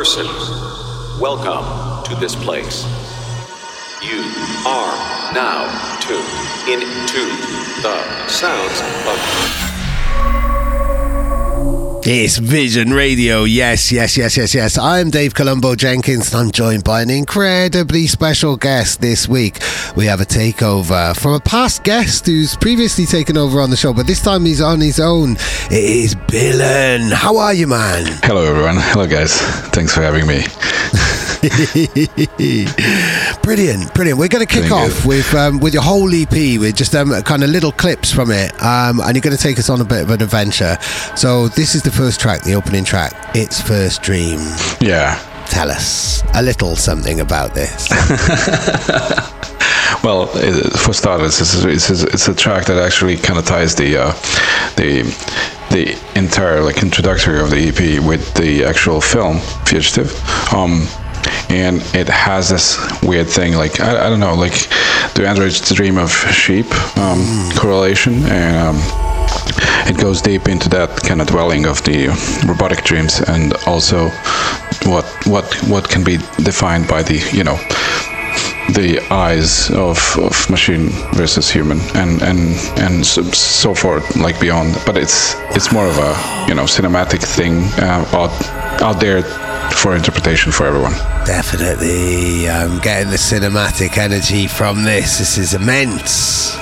Person. Welcome to this place. You are now tuned into the sounds of. It's Vision Radio. Yes, yes, yes, yes, yes. I'm Dave Colombo Jenkins and I'm joined by an incredibly special guest this week. We have a takeover from a past guest who's previously taken over on the show, but this time he's on his own. It is Billain. How are you, man? Hello, everyone. Hello, guys. Thanks for having me. brilliant, brilliant. We're going to kick off with um, with your whole EP with just um, kind of little clips from it, um, and you're going to take us on a bit of an adventure. So this is the first track, the opening track. It's First Dream. Yeah. Tell us a little something about this. Well, for starters, it's, it's, it's a track that actually kind of ties the uh, the the entire like introductory of the EP with the actual film Fugitive. Um, and it has this weird thing, like I, I don't know, like do androids dream of sheep um, correlation, and um, it goes deep into that kind of dwelling of the robotic dreams, and also what what what can be defined by the you know the eyes of, of machine versus human and and and so, so forth like beyond. But it's it's more of a you know cinematic thing uh, out out there for interpretation for everyone Definitely, I'm getting the cinematic energy from this. This is immense.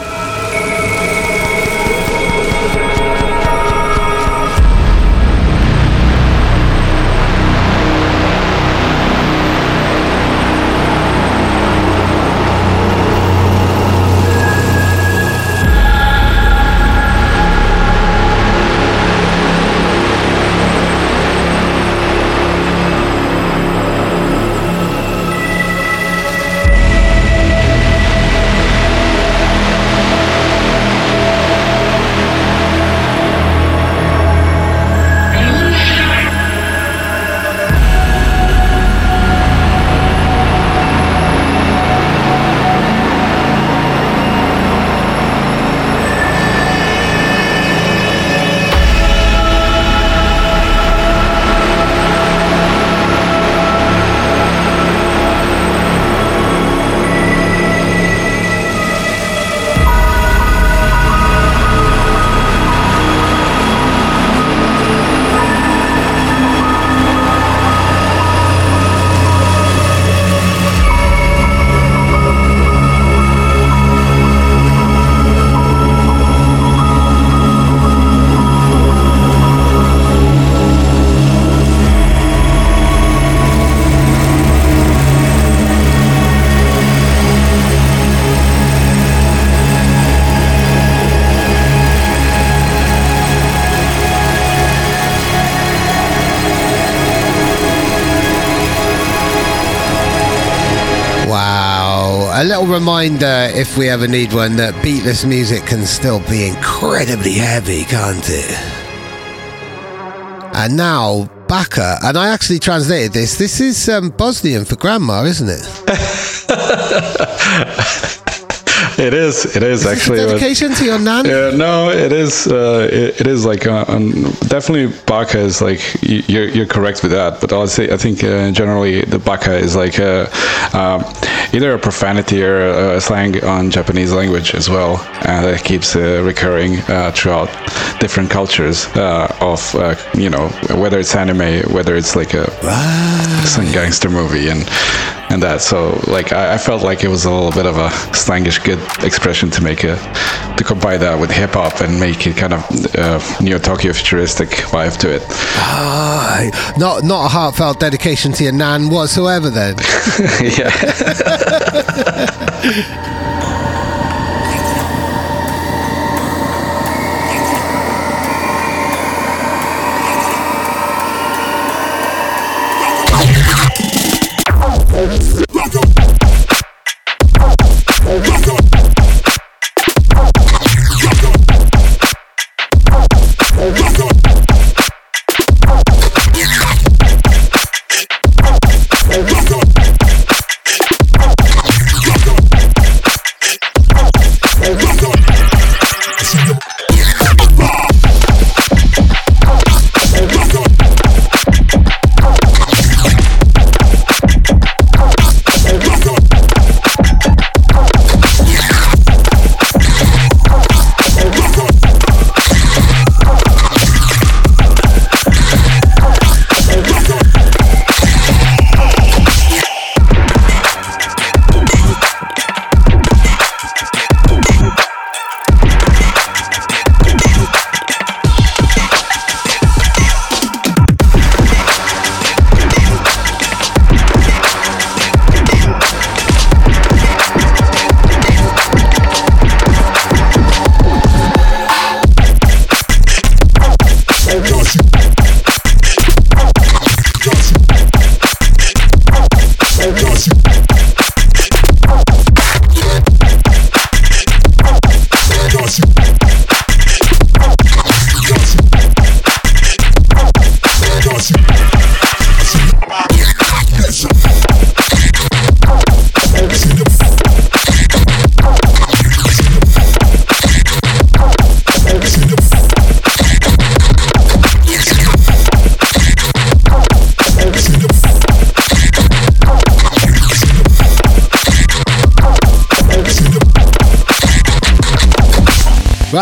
A little reminder, if we ever need one, that beatless music can still be incredibly heavy, can't it? And now, Baka, and I actually translated this. This is um, Bosnian for grandma, isn't it? it is it is Is this a actually dedication to your nan? Yeah, no, it is. Uh, it, it is like uh, um, definitely baka is like you're you're correct with that. But I'll say I think uh, generally the baka is like a, um, either a profanity or a slang on Japanese language as well, and it keeps uh, recurring uh, throughout different cultures uh, of uh, you know whether it's anime, whether it's like a some gangster movie and and that. So like I, I felt like it was a little bit of a slangish good expression to make a to combine that with hip hop and make it kind of uh, neo Tokyo futuristic vibe to it. Ah, not not a heartfelt dedication to your nan whatsoever. Then yeah.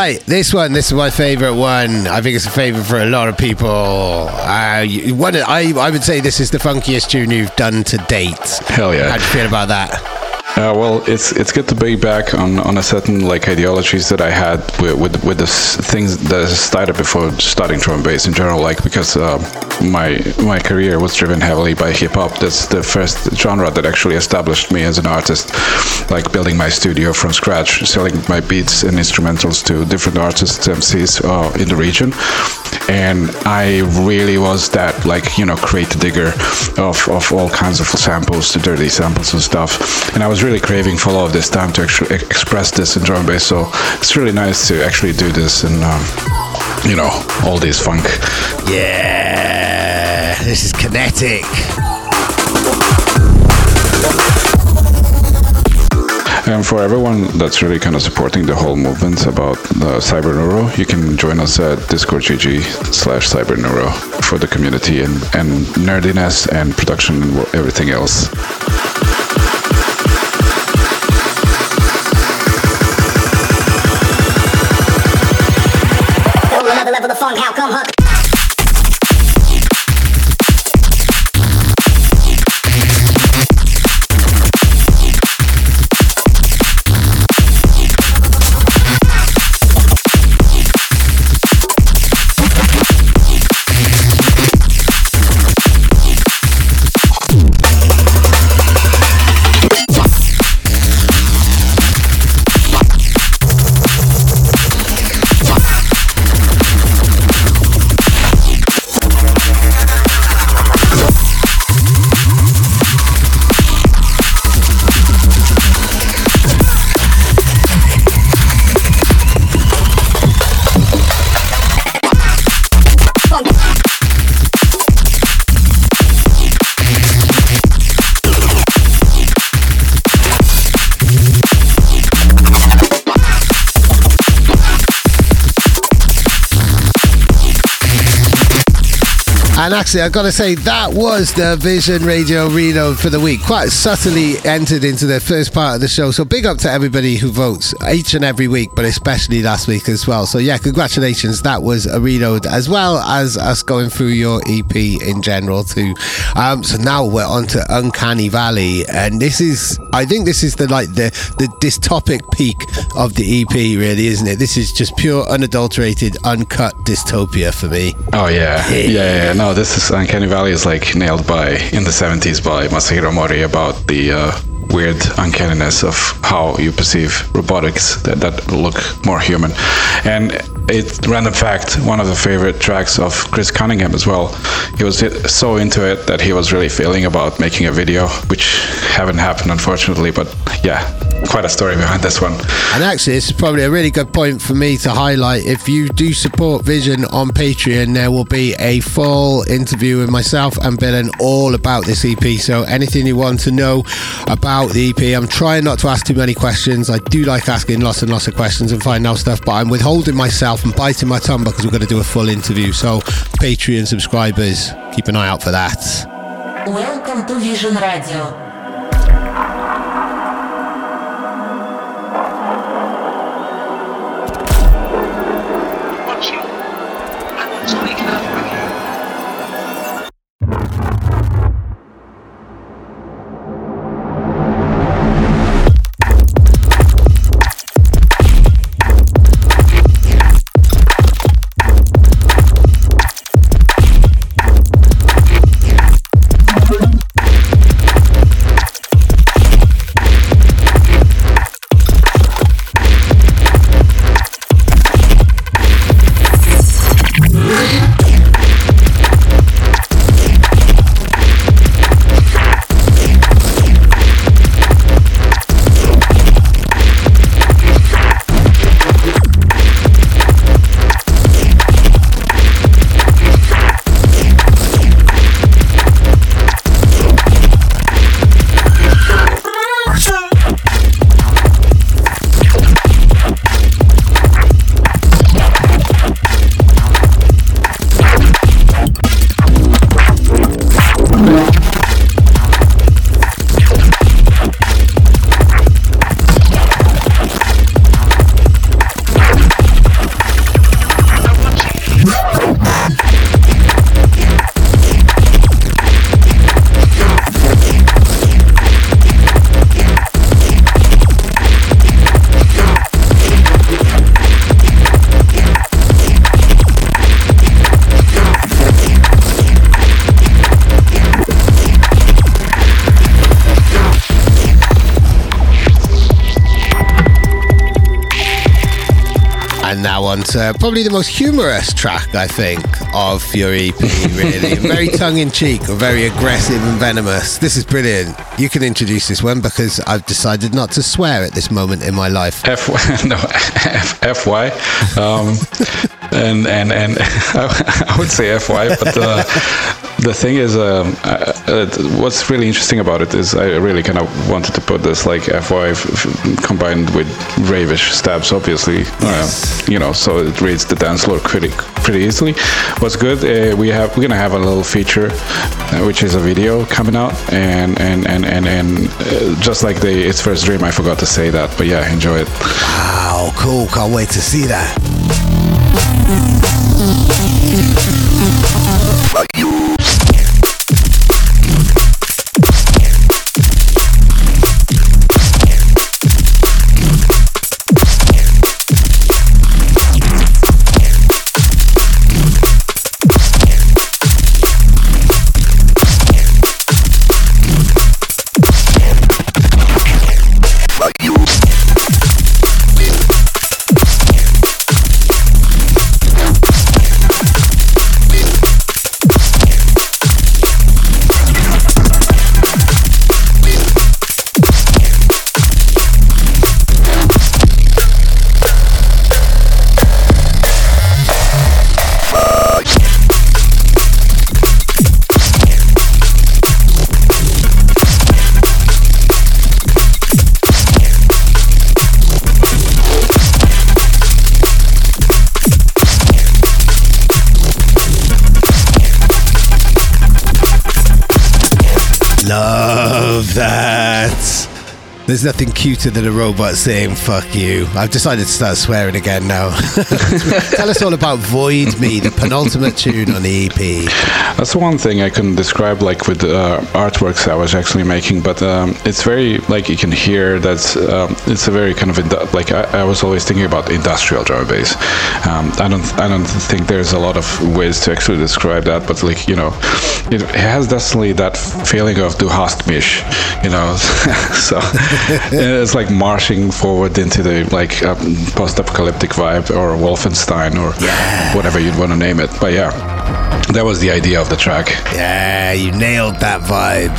Right, this one, this is my favourite one. I think it's a favourite for a lot of people. Uh, one, I, I would say this is the funkiest tune you've done to date. Hell yeah. How do you feel about that? Uh, well, it's it's good to be back on, on a certain like ideologies that I had with with, with the s- things that started before starting drum and bass in general. Like because uh, my my career was driven heavily by hip hop. That's the first genre that actually established me as an artist. Like building my studio from scratch, selling my beats and instrumentals to different artists, MCs uh, in the region. And I really was that like you know crate digger of, of all kinds of samples, the dirty samples and stuff. And I was really craving for all of this time to actually express this in drum and bass. So it's really nice to actually do this and um, you know all this funk. Yeah, this is kinetic. And for everyone that's really kind of supporting the whole movement about Cyber Neuro, you can join us at discord.gg slash Cyber Neuro for the community and, and nerdiness and production and everything else. Actually, I've got to say, that was the Vision Radio Reload for the week. Quite subtly entered into the first part of the show. So big up to everybody who votes each and every week, but especially last week as well. So yeah, congratulations. That was a reload as well as us going through your EP in general too. Um, so now we're on to Uncanny Valley. And this is, I think this is the like the, the dystopic peak of the EP really, isn't it? This is just pure unadulterated, uncut dystopia for me. Oh yeah, yeah, yeah. yeah. No, this is Uncanny Valley is like nailed by in the '70s by Masahiro Mori about the uh, weird uncanniness of how you perceive robotics that, that look more human. And it random fact one of the favorite tracks of Chris Cunningham as well. He was so into it that he was really feeling about making a video, which haven't happened unfortunately. But yeah, quite a story behind this one. And actually, this is probably a really good point for me to highlight. If you do support Vision on Patreon, there will be a full interview with myself and Billain all about this EP. So anything you want to know about the EP, I'm trying not to ask too many questions. I do like asking lots and lots of questions and finding out stuff, but I'm withholding myself and biting my tongue because we're going to do a full interview. So Patreon subscribers, keep an eye out for that. Welcome to Vision Radio. Probably the most humorous track, I think, of your EP, really. very tongue in cheek, very aggressive and venomous. This is brilliant. You can introduce this one because I've decided not to swear at this moment in my life. F, no, F, FY. Um, and, and, and I would say FY, but uh, the thing is, um, uh, uh, what's really interesting about it is I really kind of wanted to put this like FY combined with ravish stabs, obviously. Yes. Uh, you know, so it reads the dance floor pretty pretty easily. What's good? Uh, we have we're gonna have a little feature, uh, which is a video coming out, and and and and and uh, just like the its first dream, I forgot to say that, but yeah, enjoy it. Wow, cool! Can't wait to see that. Nothing cuter than a robot saying "fuck you." I've decided to start swearing again now. Tell us all about "Void Me," the penultimate tune on the EP. That's one thing I can describe, like with uh, artworks I was actually making, but um, it's very like you can hear that um, it's a very kind of indu- like I, I, was always thinking about industrial drum bass. Um, I don't I don't think there's a lot of ways to actually describe that, but like you know, it has definitely that feeling of Du hast mich, you know. so it's like marching forward into the like uh, post-apocalyptic vibe or Wolfenstein or whatever you'd want to name it. But yeah, that was the idea of the track. Yeah, you nailed that vibe.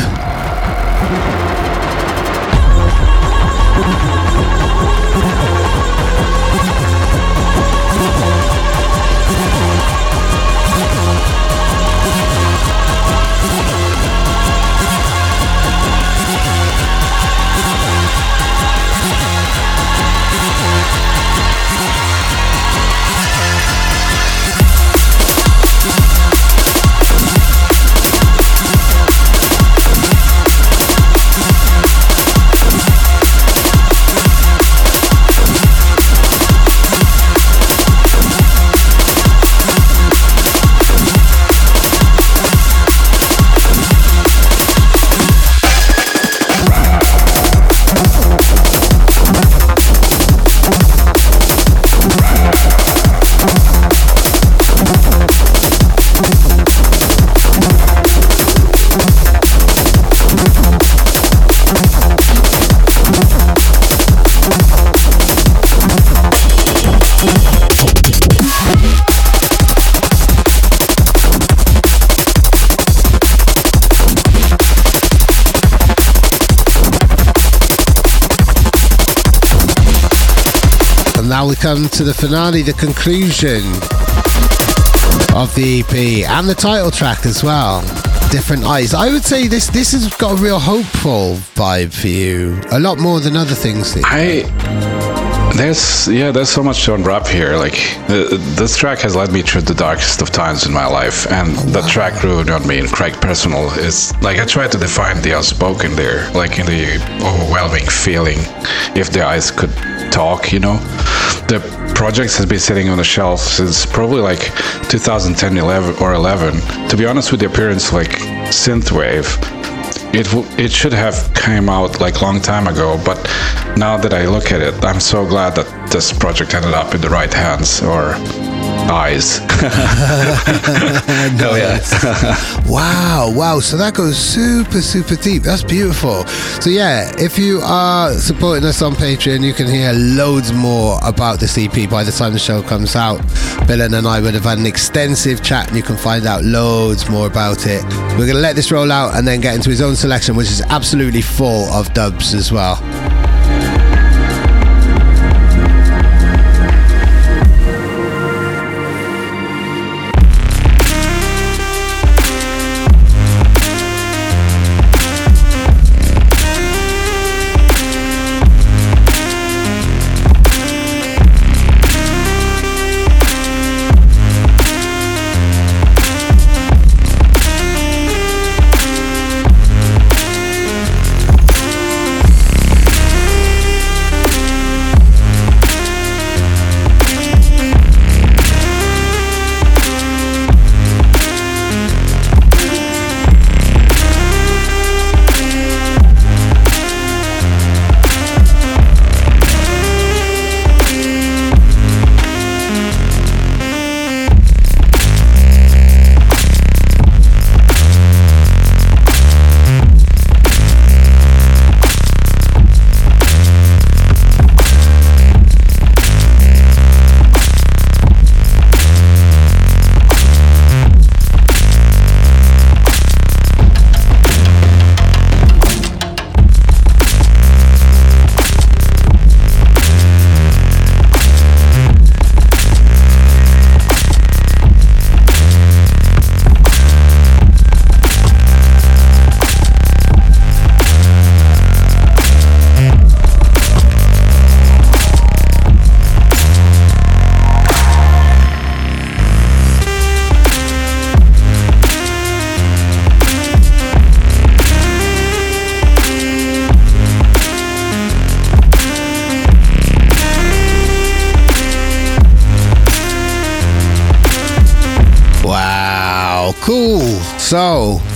Now we come to the finale, the conclusion of the EP and the title track as well. Different eyes. I would say this this has got a real hopeful vibe for you, a lot more than other things. I there's yeah there's so much to unwrap here like uh, this track has led me through the darkest of times in my life and the track ruined on me in Craig personal is like I try to define the unspoken there like in the overwhelming feeling if the eyes could talk you know the project has been sitting on the shelf since probably like 2010 11 or 11 to be honest with the appearance like synthwave it w- it should have came out like long time ago but now that i look at it i'm so glad that this project ended up in the right hands or eyes no, yeah. wow, wow. So that goes super, super deep. That's beautiful. So, yeah, if you are supporting us on Patreon, you can hear loads more about this EP by the time the show comes out. Billain and I would have had an extensive chat, and you can find out loads more about it. We're going to let this roll out and then get into his own selection, which is absolutely full of dubs as well.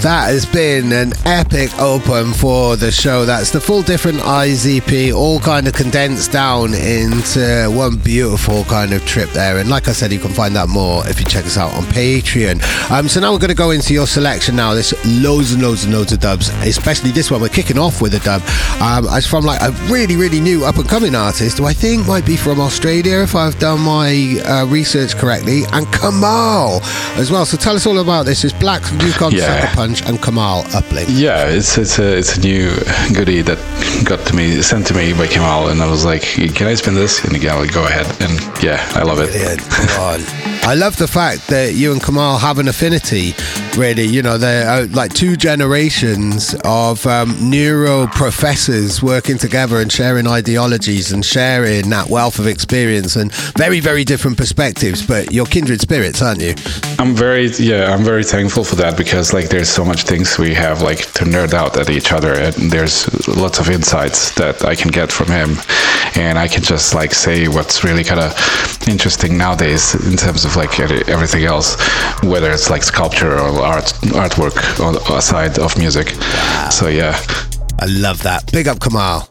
That has been an epic open for the show. That's the full different Eyes EP, all kind of condensed down into one beautiful kind of trip there. And like I said, you can find that more if you check us out on Patreon. Um, so now we're going to go into your selection now. There's loads and loads and loads of dubs, especially this one. We're kicking off with a dub. Um, it's from like a really, really new up and coming artist who I think might be from Australia if I've done my uh, research correctly, and Kemal as well. So tell us all about this. It's Black from Yukon Yeah. And Kemal Uplink. Yeah, it's it's a it's a new goodie that got to me sent to me by Kemal, and I was like, "Can I spin this?" And guy like, "Go ahead." And yeah, I love it. Brilliant. Come on. I love the fact that you and Kemal have an affinity, really. You know, they're uh, like two generations of um, neuro professors working together and sharing ideologies and sharing that wealth of experience and very, very different perspectives. But you're kindred spirits, aren't you? I'm very yeah, I'm very thankful for that because like there's so much things we have like to nerd out at each other, and there's lots of insights that I can get from him, and I can just like say what's really kind of interesting nowadays in terms of like e- everything else, whether it's like sculpture or art artwork or aside of music. So yeah. I love that. Big up Kemal.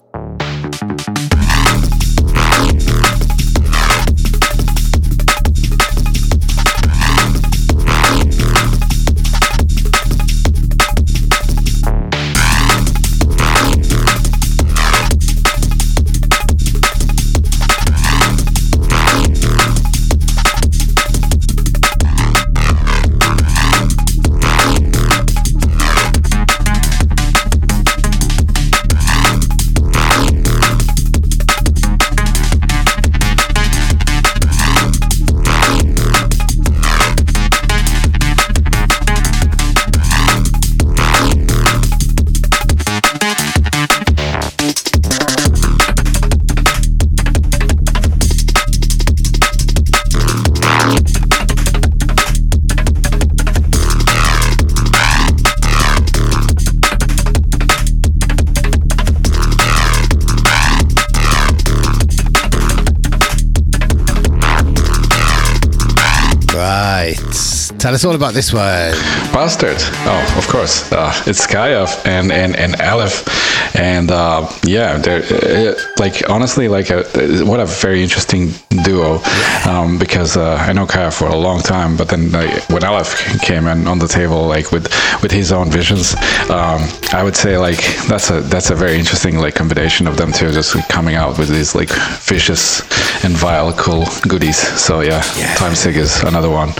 Tell us all about this one. Bastard. Oh, of course. Uh, it's Kayev and and and Aleph, and uh, yeah, they're uh, like honestly like a, what a very interesting duo. Um, because uh, I know Kayev for a long time, but then like, when Aleph came in on the table, like with with his own visions, um, I would say like that's a that's a very interesting like combination of them two, just like, coming out with these like vicious and vile cool goodies. So yeah, Yeah. Time Cig is another one.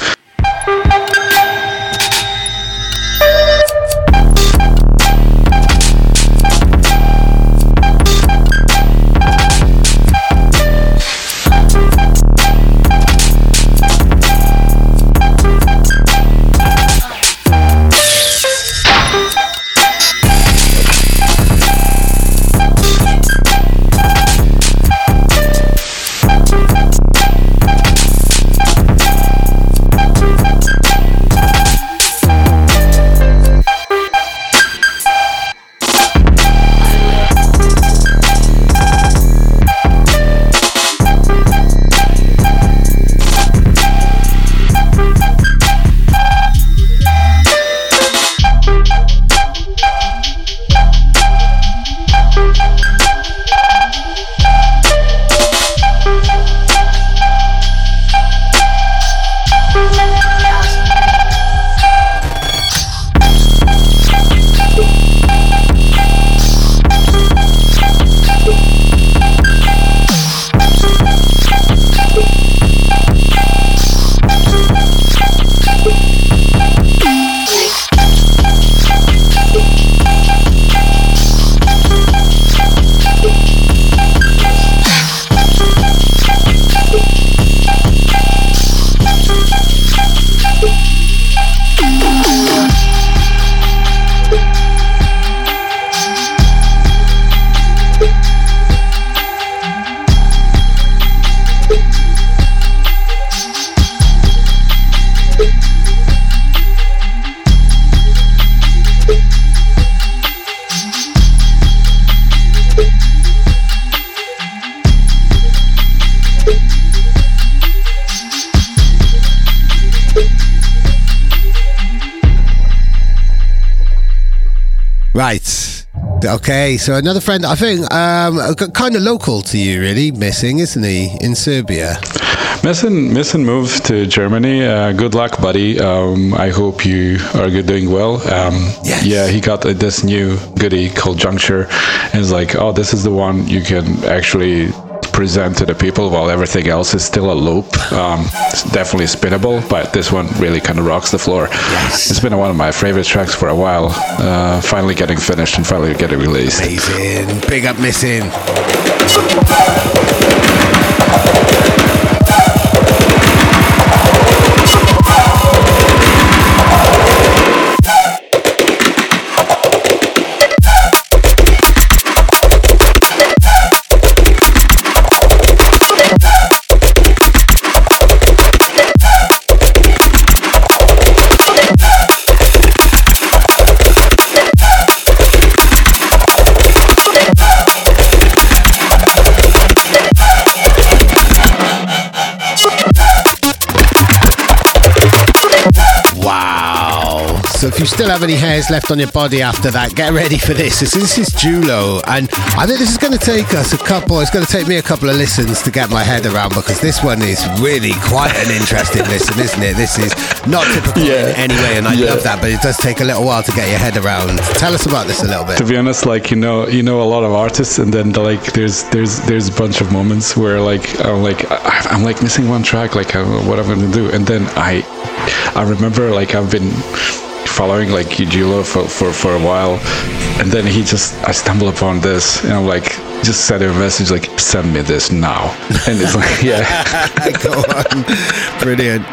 Right. Okay, so another friend, I think, um, kind of local to you, really, missing, isn't he, in Serbia? Missin, Missin moved to Germany. Uh, good luck, buddy. Um, I hope you are good, doing well. Um, Yes. Yeah, he got uh, this new goodie called Juncture, and it's like, oh, this is the one you can actually present to the people while everything else is still a loop. Um, it's definitely spinnable, but this one really kind of rocks the floor. Yes. It's been one of my favorite tracks for a while. Uh, finally getting finished and finally getting released. Amazing. Big up missing. So if you still have any hairs left on your body after that, get ready for this. This, this is Julo, and I think this is going to take us a couple. It's going to take me a couple of listens to get my head around because this one is really quite an interesting listen, isn't it? This is not typical Yeah. in any way, and I Yeah. love that. But it does take a little while to get your head around. Tell us about this a little bit. to be honest like you know you know a lot of artists and then like there's there's there's a bunch of moments where like i'm like i'm like missing one track like I don't know what i'm gonna do and then i i remember like i've been following like Julo for, for for a while and then he just i stumble upon this and i'm like just sent him a message like send me this now and it's like yeah Go on. Brilliant.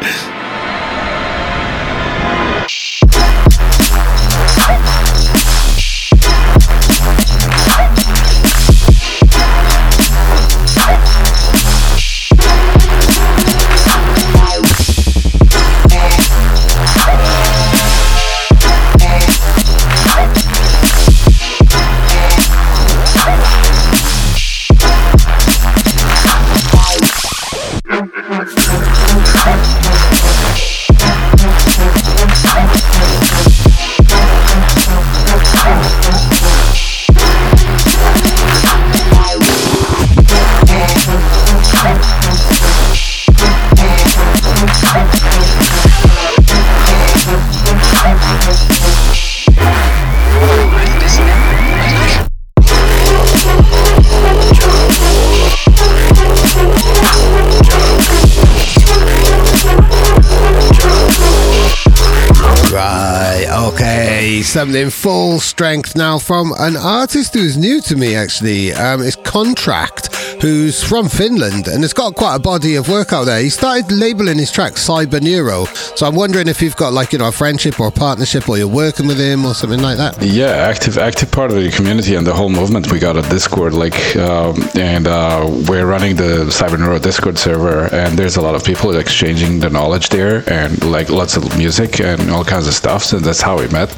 Okay. Something full strength now from an artist who's new to me, actually. Um, it's Contract, who's from Finland and has got quite a body of work out there. He started labeling his tracks Cyber Neuro. So I'm wondering if you've got, like, you know, a friendship or a partnership or you're working with him or something like that. Yeah, active active part of the community and the whole movement we got a Discord like um, and uh, we're running the Cyber Neuro Discord server and there's a lot of people exchanging the knowledge there and like lots of music and all kinds of stuff. So that's how we met.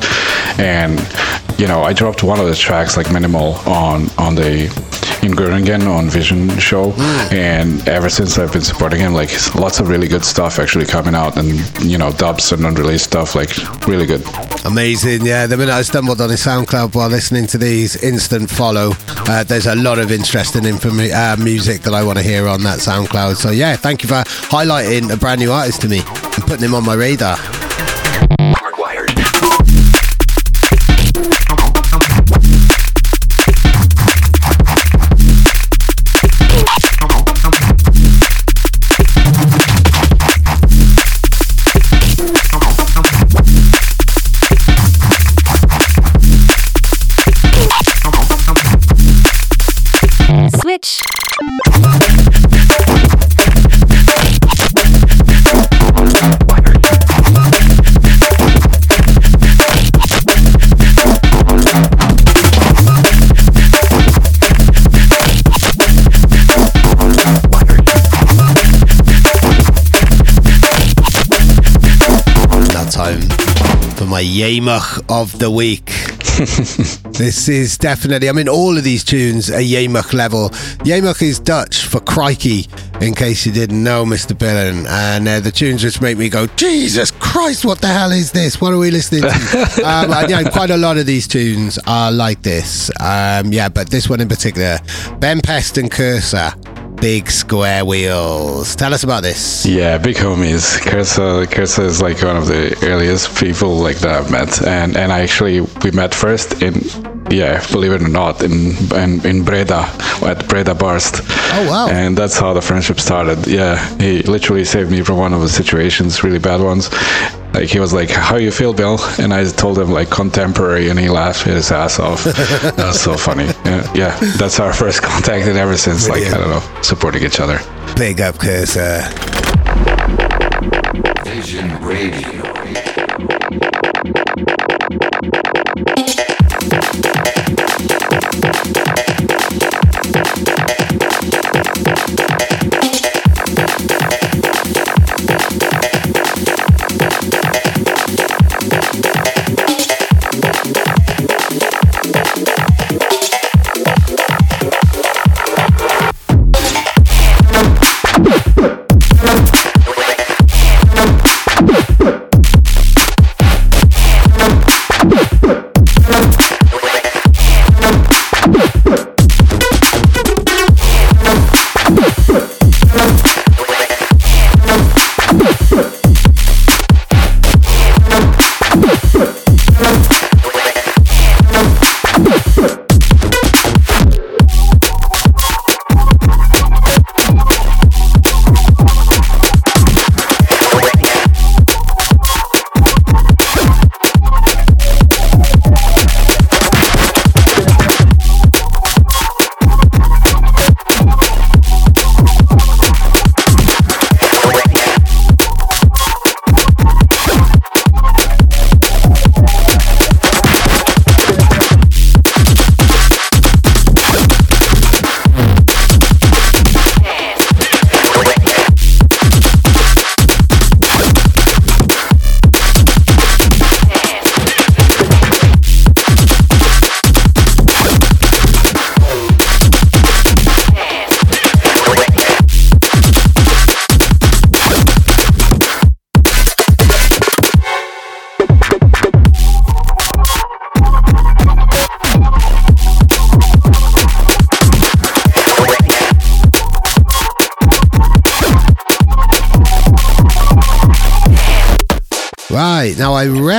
And you know, I dropped one of the tracks like minimal on on the in Göringen on Vision show and ever since I've been supporting him like lots of really good stuff actually coming out and you know dubs and unreleased stuff like really good. Amazing, yeah. The minute I stumbled on his SoundCloud while listening to these, instant follow. Uh, there's a lot of interesting informa- uh, music that I want to hear on that SoundCloud. So yeah, thank you for highlighting a brand new artist to me and putting him on my radar. My Yamach of the week. this is definitely, I mean, all of these tunes are Yamach level. Yamach is Dutch for crikey, in case you didn't know, Mr. Billain. And uh, the tunes just make me go, Jesus Christ, what the hell is this? What are we listening to? um, and, yeah, quite a lot of these tunes are like this. Um, yeah, but this one in particular, Ben Pest and Kursa. Big square wheels. Tell us about this. Yeah, big homies. Kursa, Kursa is like one of the earliest people like that I've met, and and I actually we met first in yeah, believe it or not, in in, in Breda at Breda Barst. Oh wow! And that's how the friendship started. Yeah, he literally saved me from one of the situations, really bad ones. Like he was like, "How you feel, Bill?" And I told him like contemporary, and he laughed his ass off. that's so funny. Yeah, yeah, that's our first contact, and ever since, like I don't know, supporting each other. Big up, Kursa. Uh, Vision Radio.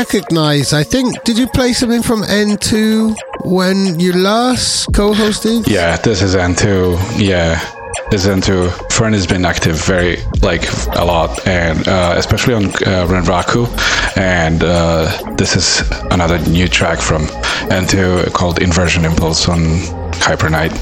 recognize. I think did you play something from N2 when you last co-hosted? Yeah, this is N2. Yeah. This is N2. Fern has been active very, like, a lot, and uh, especially on uh, Renraku. And uh, this is another new track from N2 called Inversion Impulse on Hyper Night.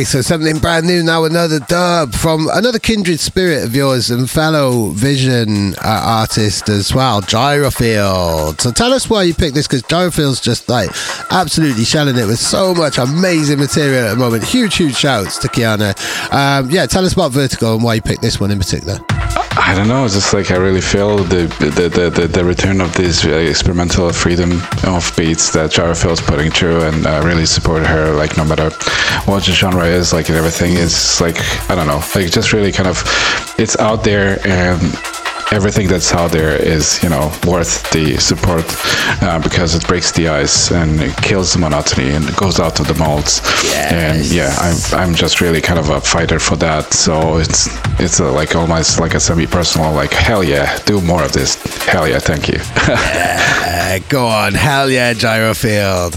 Okay, so something brand new now. Another dub from another kindred spirit of yours and fellow Vision uh, artist as well, Gyrofield. So tell us why you picked this because Gyrofield's just like absolutely shelling it with so much amazing material at the moment. Huge, huge shouts to Kiana. Um, yeah, tell us about Vertigo and why you picked this one in particular. I don't know. It's just like I really feel the the, the, the, return of this uh, experimental freedom of beats that Gyrofield's putting through, and I really support her. Like no matter what the genre is, like and everything it's like I don't know, like just really kind of it's out there and everything that's out there is you know worth the support uh, because it breaks the ice and it kills the monotony and it goes out of the molds. Yes. and yeah I'm, I'm just really kind of a fighter for that. So it's it's a, like almost like a semi-personal like hell yeah do more of this. Hell yeah thank you. Uh, go on, hell yeah, Gyrofield.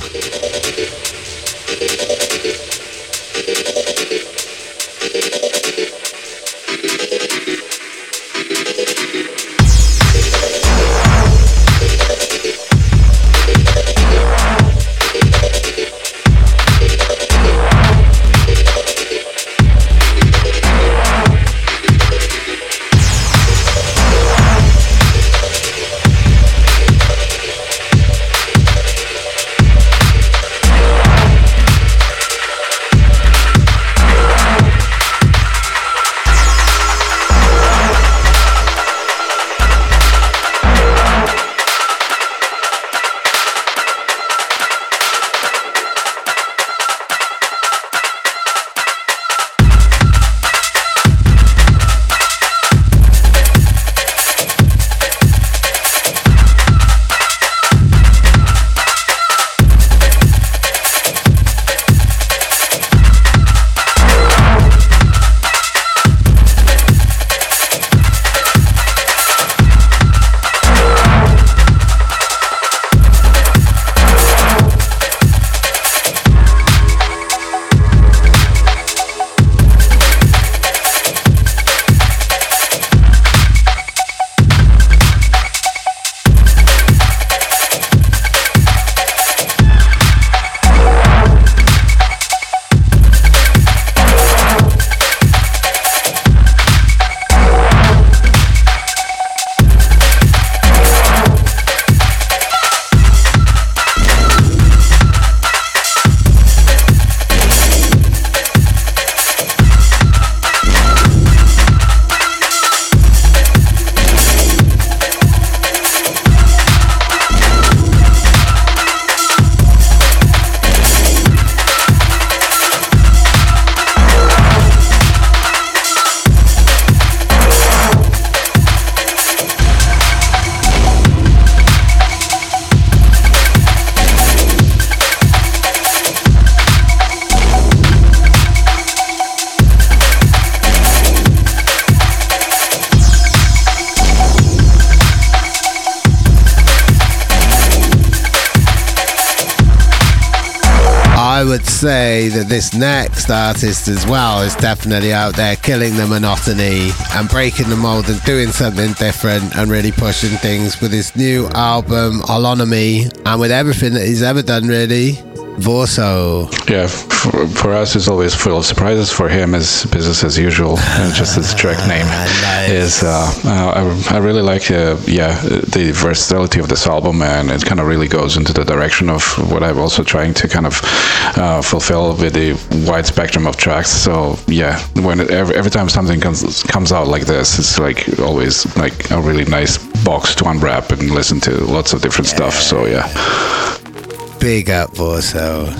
That this next artist as well is definitely out there killing the monotony and breaking the mold and doing something different and really pushing things with his new album, Holonomy, and with everything that he's ever done, really. Vorso. yeah for, for us it's always full of surprises. For him is business as usual. And just his track name Nice. is uh, uh, I, I really like uh, yeah the versatility of this album and it kind of really goes into the direction of what I'm also trying to kind of uh, fulfill with the wide spectrum of tracks. So yeah when it, every, every time something comes comes out like this it's like always like a really nice box to unwrap and listen to lots of different stuff. So yeah. Big up, Vorso.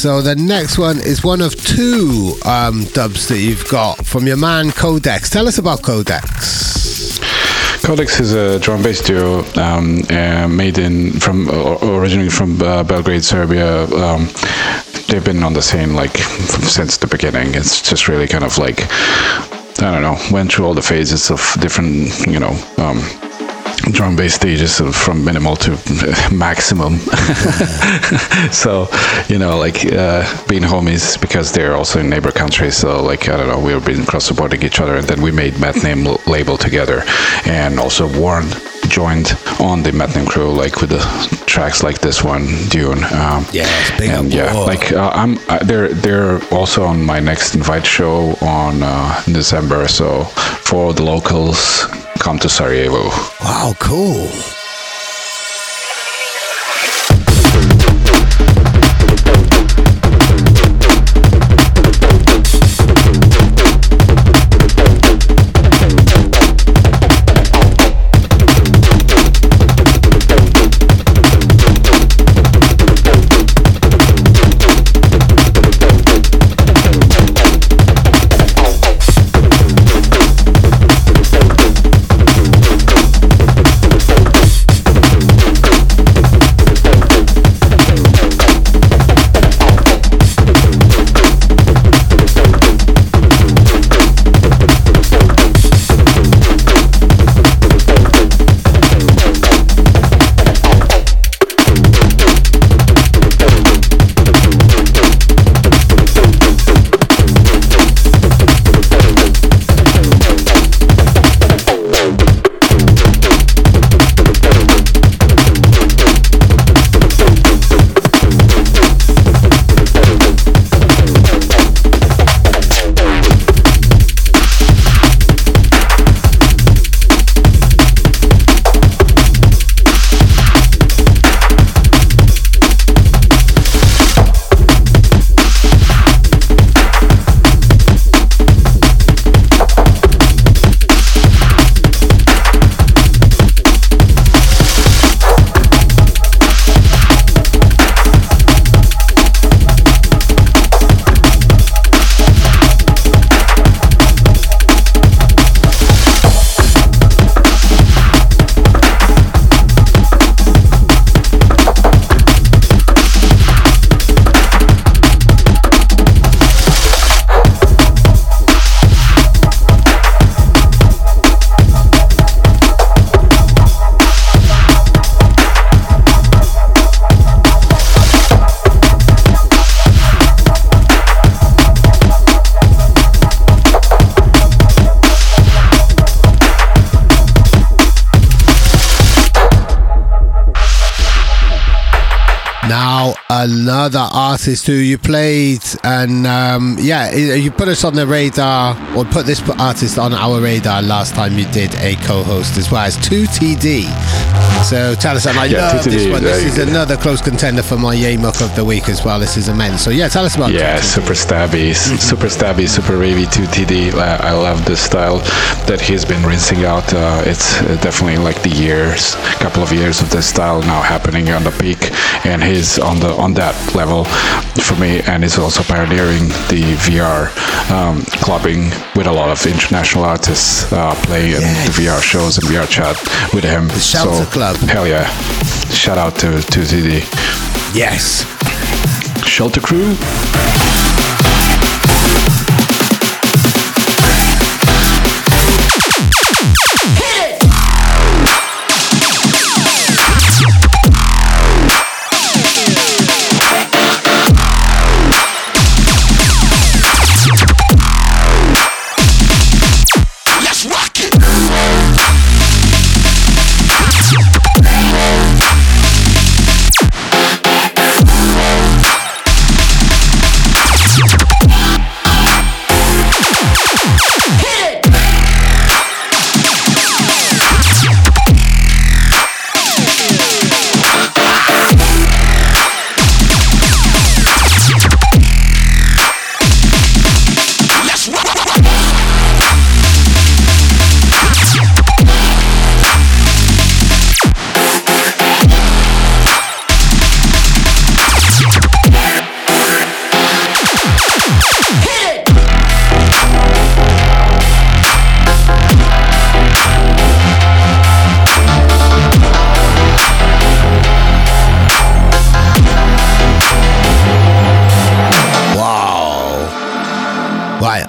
So the next one is one of two um, dubs that you've got from your man Codex. Tell us about Codex. Codex is a drum bass duo um, uh, made in from uh, originally from uh, Belgrade, Serbia. Um, they've been on the scene like since the beginning. It's just really kind of like I don't know, went through all the phases of different, you know. Um, drum bass stages from minimal to maximum. So you know like uh, being homies because they're also in neighbor countries so like i don't know we were being cross supporting each other and then we made Math Name label together and also warren joined on the Math Name crew like with the tracks like this one dune um, big and yeah like uh, i'm uh, they're they're also on my next invite show on uh, in december so for the locals come to sarajevo Wow, cool. Artist who you played, and um, yeah, you put us on the radar, or put this artist on our radar last time you did a co-host as well as 2TD. So tell I Yeah, love 2TD, this one. This very is another close contender for my Yamuk of the week as well. This is immense. So yeah, tell us about. Yeah, super stabby, super stabby, super ravey 2TD. I, I love this style that he's been rinsing out. Uh, it's uh, definitely like the years, couple of years of this style now happening on the peak, and he's on the on that level for me. And he's also pioneering the VR um, clubbing with a lot of international artists uh, playing in the VR shows and VR chat with him. The Shelter Club. Hell yeah! Shout out to 2TD. Yes. Shelter Crew.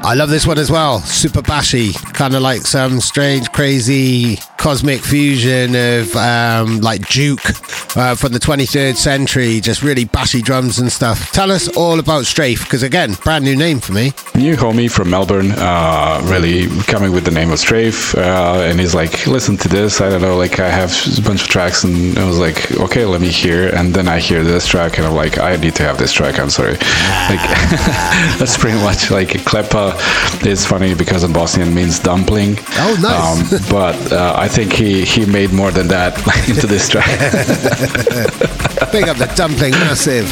I love this one as well. Super bashy, kind of like some strange, crazy cosmic fusion of um, like Duke uh, from the 23rd century, just really bashy drums and stuff. Tell us all about Strafe, because again, brand new name for me. New homie from Melbourne, uh, really coming with the name of Strafe, uh, and he's like, listen to this. I don't know, like I have a bunch of tracks, and I was like, okay, let me hear. And then I hear this track, and I'm like, I need to have this track. I'm sorry. Like that's pretty much like Klepa It's funny because in Bosnian means dumpling. Oh, nice. Um, but uh, I think he he made more than that into this track. Big up the dumpling, massive.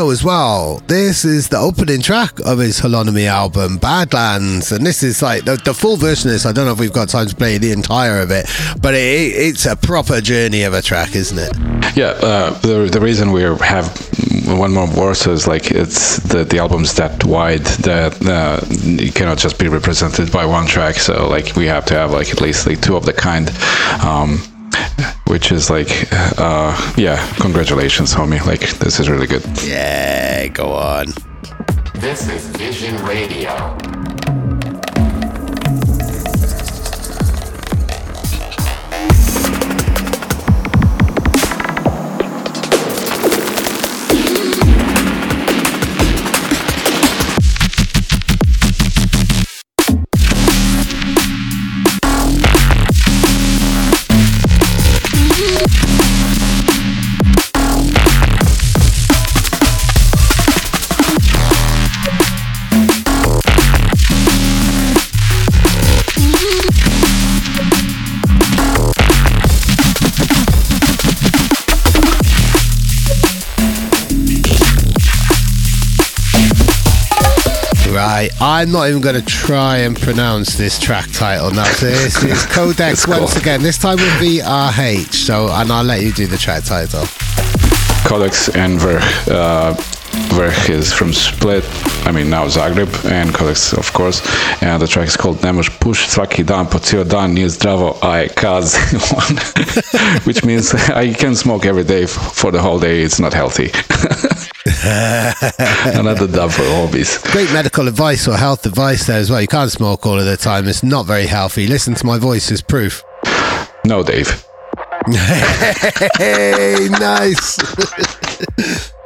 Vorso as well. This is the opening track of his Holonomy album, Badlands. And this is like the, the full version of this. I don't know if we've got time to play the entire of it, but it, it's a proper journey of a track, isn't it? Yeah, uh, the the reason we have one more Vorso is like it's the the album's that wide that uh, it cannot just be represented by one track. So like we have to have like at least like two of the kind. Um, which is like, uh, yeah, congratulations, homie. Like, this is really good. Yeah, go on. This is Vision Radio. I'm not even going to try and pronounce this track title now. So this is Codex once again. This time with VRH. So, and I'll let you do the track title. Codex and Verh. Uh, Verh is from Split, I mean now Zagreb, and Codex, of course. And the track is called Nemoš push svaki dan po cijel dan nije zdravo, aj kaz. Which means I can smoke every day for the whole day, it's not healthy. Another dub for hobbies. Great medical advice or health advice there as well. You can't smoke all of the time. It's not very healthy. Listen to my voice as proof. No, Dave. Hey, nice.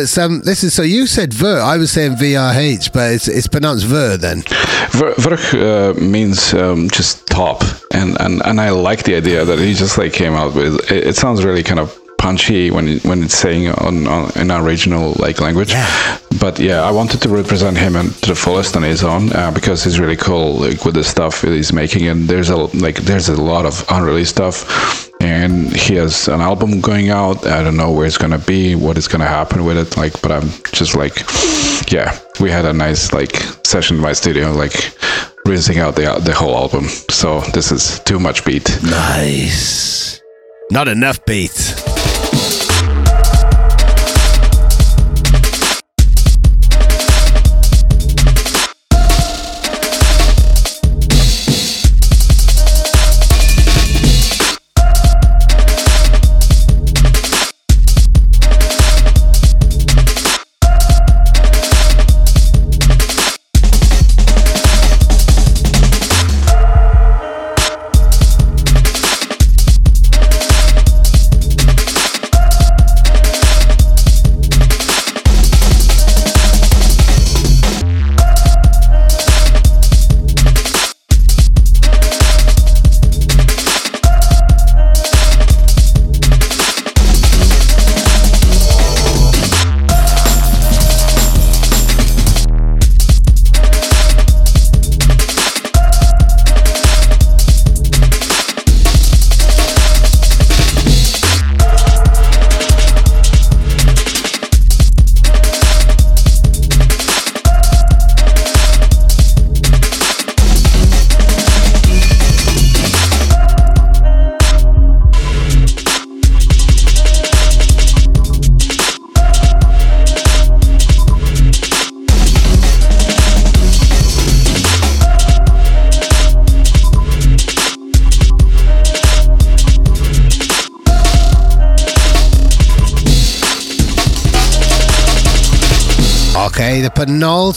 it's um. This is so you said ver. I was saying VRH, but it's it's pronounced ver then. Ver, uh, means um, just top, and, and and I like the idea that he just like came out with. It, it sounds really kind of punchy when it, when it's saying on, on in our regional like language. But yeah, I wanted to represent him and to the fullest on his own uh, because he's really cool like with the stuff that he's making, and there's a like there's a lot of unreleased stuff. And he has an album going out. I don't know where it's gonna be, what is gonna happen with it. Like, but I'm just like, yeah, we had a nice like session in my studio, like rinsing out the the whole album. So this is too much beat. Nice. Not enough beat.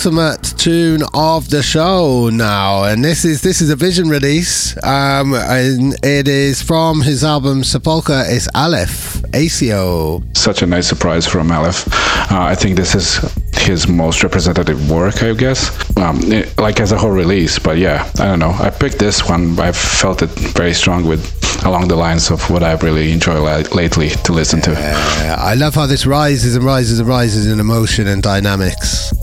Penultimate tune of the show now, and this is this is a Vision release, um, and it is from his album Sepulchre. It's Aleph ACO. Such a nice surprise from Aleph. Uh, I think this is his most representative work, I guess. Um, it- like as a whole release, but yeah, I don't know. I picked this one. I felt it very strong with along the lines of what I've really enjoyed li- lately to listen to. I love how this rises and rises and rises in emotion and dynamics.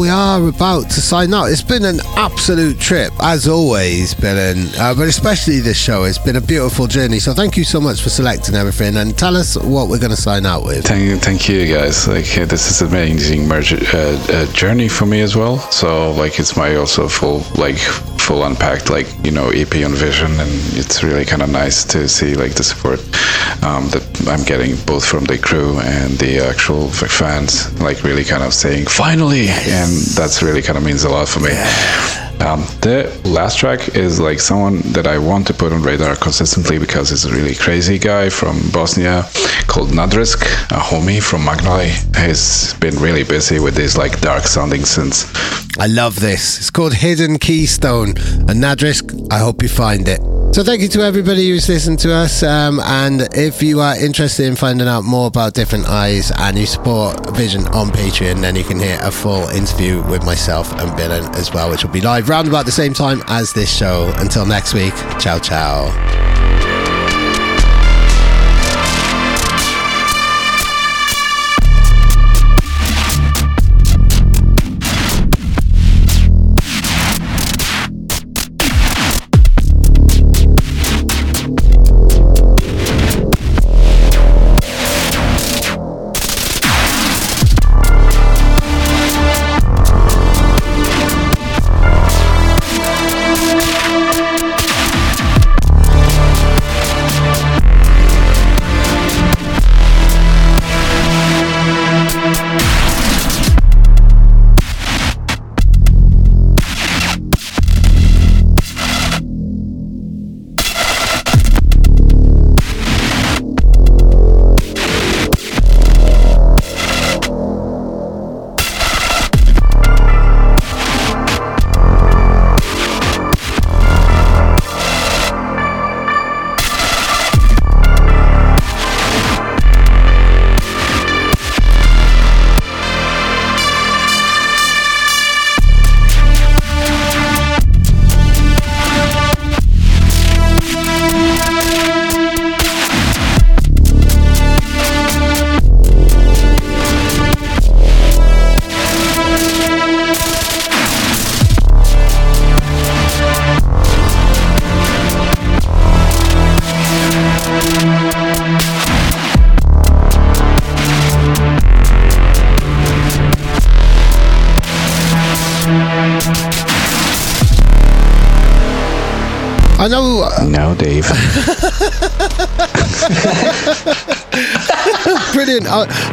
We are about to sign out. It's been an absolute trip, as always, Billain, uh, but especially this show. It's been a beautiful journey. So thank you so much for selecting everything and tell us what we're going to sign out with. Thank, thank you guys. Like uh, this is an amazing merge, uh, uh, journey for me as well. So like it's my also full like full unpacked like you know EP on Vision, and it's really kind of nice to see like the support um, that I'm getting both from the crew and the actual fans. Like really kind of saying finally, and that's really kind of means a lot for me. Um, the last track is like someone that I want to put on radar consistently because he's a really crazy guy from Bosnia called Nadrisk, a homie from Magnoli. He's been really busy with these like dark sounding synths. I love this. It's called Hidden Keystone. And Nadrisk, I hope you find it. So thank you to everybody who's listened to us. Um, and if you are interested in finding out more about different eyes and you support Vision on Patreon, then you can hear a full interview with myself and Billain as well, which will be live round about the same time as this show. Until next week, ciao ciao.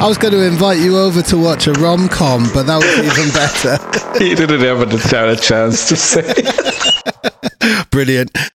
I, was going to invite you over to watch a rom com, but that was even better. he didn't have a, a chance to say. Brilliant.